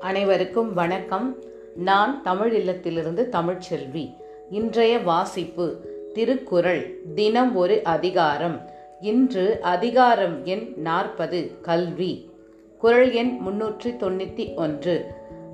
அனைவருக்கும் வணக்கம். நான் தமிழ் இல்லத்திலிருந்து தமிழ்ச்செல்வி. இன்றைய வாசிப்பு திருக்குறள் தினம் ஒரு அதிகாரம். இன்று அதிகாரம் எண் நாற்பது கல்வி. குறள் எண் முன்னூற்றி தொண்ணூற்றி ஒன்று.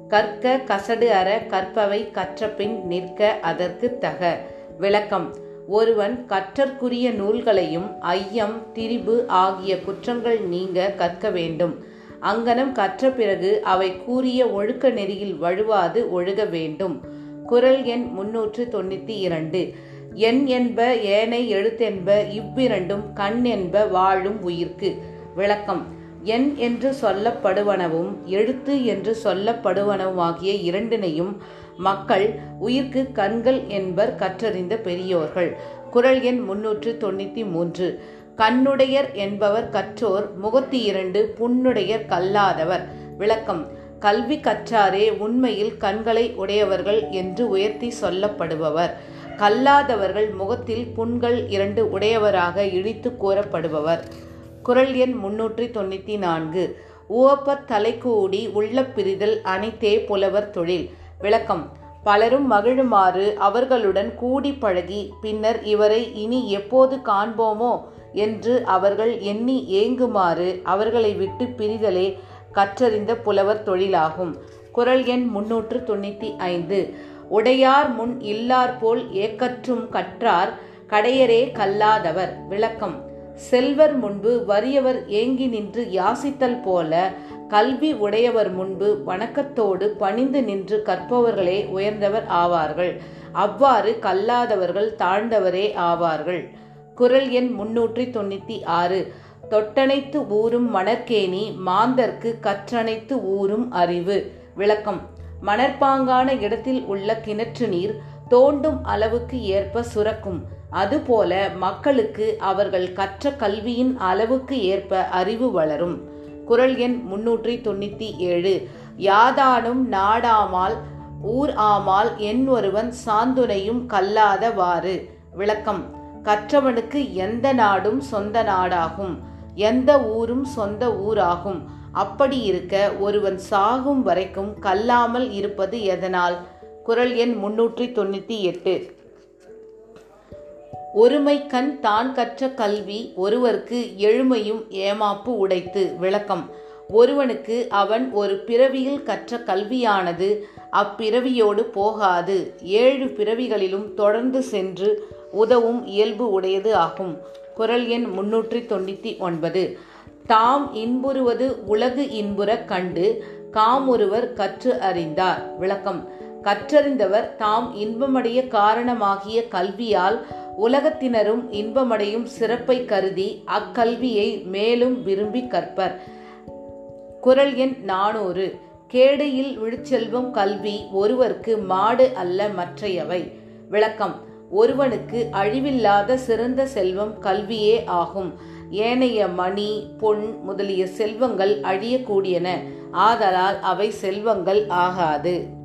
கற்க கசடு அற கற்பவை கற்றபின் நிற்க அதற்கு தக. விளக்கம் ஒருவன் கற்றற்குரிய நூல்களையும் ஐயம் திரிபு ஆகிய குற்றங்கள் நீங்க கற்க வேண்டும். அங்கனம் கற்ற பிறகு அவை கூறிய ஒழுக்க நெறியில் வழுவாது ஒழுக வேண்டும். குறள் எண் முன்னூற்று தொண்ணூற்றி இரண்டு. எண் என்ப ஏனை எழுத்தென்ப இவ்விரண்டும் கண் என்ப வாழும் உயிர்க்கு. விளக்கம். எண் என்று சொல்லப்படுவனவும் எழுத்து என்று சொல்லப்படுவனவுமாகிய இரண்டினையும் மக்கள் உயிர்க்கு கண்கள் என்பர் கற்றறிந்த பெரியோர்கள். குறள் எண் முன்னூற்று தொண்ணூற்றி மூன்று. கண்ணுடையர் என்பவர் கற்றோர் முகத்தி இரண்டு புண்ணுடையர் கல்லாதவர். விளக்கம் கல்வி கற்றாரே உண்மையில் கண்களை உடையவர்கள் என்று உயர்த்தி சொல்லப்படுபவர். கல்லாதவர்கள் முகத்தில் புண்கள் இரண்டு உடையவராக இழித்து கூறப்படுபவர். குரல் எண் முன்னூற்றி தொண்ணூற்றி நான்கு. உவப்பத் தலைக்கூடி உள்ள பிரிதல் அனைத்தே புலவர் தொழில். விளக்கம் பலரும் மகிழுமாறு அவர்களுடன் கூடி பழகி பின்னர் இவரை இனி எப்போது காண்போமோ? என்று அவர்கள் எண்ணி ஏங்குமாறு அவர்களை விட்டு பிரிதலே கற்றறிந்த புலவர் தொழிலாகும். குரல் எண் முன்னூற்று தொண்ணூற்றி ஐந்து. உடையார் முன் இல்லார் போல் ஏக்கற்றும் கற்றார் கடையரே கல்லாதவர். விளக்கம். செல்வர் முன்பு வறியவர் ஏங்கி நின்று யாசித்தல் போல கல்வி உடையவர் முன்பு வணக்கத்தோடு பணிந்து நின்று கற்பவர்களே உயர்ந்தவர் ஆவார்கள். அவ்வாறு கல்லாதவர்கள் தாழ்ந்தவரே ஆவார்கள். குரல் எண் முன்னூற்றி தொண்ணூற்றி ஆறு. தொட்டனைத்து ஊறும் மணற்கேணி மாந்தர்க்கு கற்றனைத்து ஊறும் அறிவு. விளக்கம். மணற்பாங்கான இடத்தில் உள்ள கிணற்று நீர் தோண்டும் அளவுக்கு ஏற்ப சுரக்கும். அதுபோல மக்களுக்கு அவர்கள் கற்ற கல்வியின் அளவுக்கு ஏற்ப அறிவு வளரும். குரல் எண் முன்னூற்றி தொண்ணூற்றி ஏழு. யாதானும் நாடாமால் ஊர் ஆமால் என் ஒருவன் சாந்துணையும் கல்லாதவாறு. விளக்கம். கற்றவனுக்கு எந்த நாடும் சொந்த நாடாகும். எந்த ஊரும் சொந்த ஊராகும். அப்படி இருக்க ஒருவன் சாகும் வரைக்கும் கல்லாமல் இருப்பது எதனால்? குரல் எண் முன்னூற்றி தொண்ணூற்றி எட்டு. ஒருமை கண் தான் கற்ற கல்வி ஒருவருக்கு எழுமையும் ஏமாப்பு உடைத்து. விளக்கம். ஒருவனுக்கு அவன் ஒரு பிறவியில் கற்ற கல்வியானது அப்பிறவியோடு போகாது. ஏழு பிறவிகளிலும் தொடர்ந்து சென்று உதவும் இயல்பு உடையது ஆகும். குரல் எண் முன்னூற்றி தொண்ணூற்றி ஒன்பது. தாம் இன்புறுவது உலகு இன்புறக் கண்டு காமொருவர் கற்று அறிந்தார். விளக்கம். கற்றறிந்தவர் தாம் இன்பமடைய காரணமாகிய கல்வியால் உலகத்தினரும் இன்பமடையும் சிறப்பை கருதி அக்கல்வியை மேலும் விரும்பி கற்பர். குரல் எண் நானூறு. கேடையில் விழுச்செல்வம் கல்வி ஒருவர்க்கு மாடு அல்ல மற்றையவை. விளக்கம். ஒருவனுக்கு அழிவில்லாத சிறந்த செல்வம் கல்வியே ஆகும். ஏனைய மணி பொன் முதலிய செல்வங்கள் அழியக்கூடியன. ஆதலால் அவை செல்வங்கள் ஆகாது.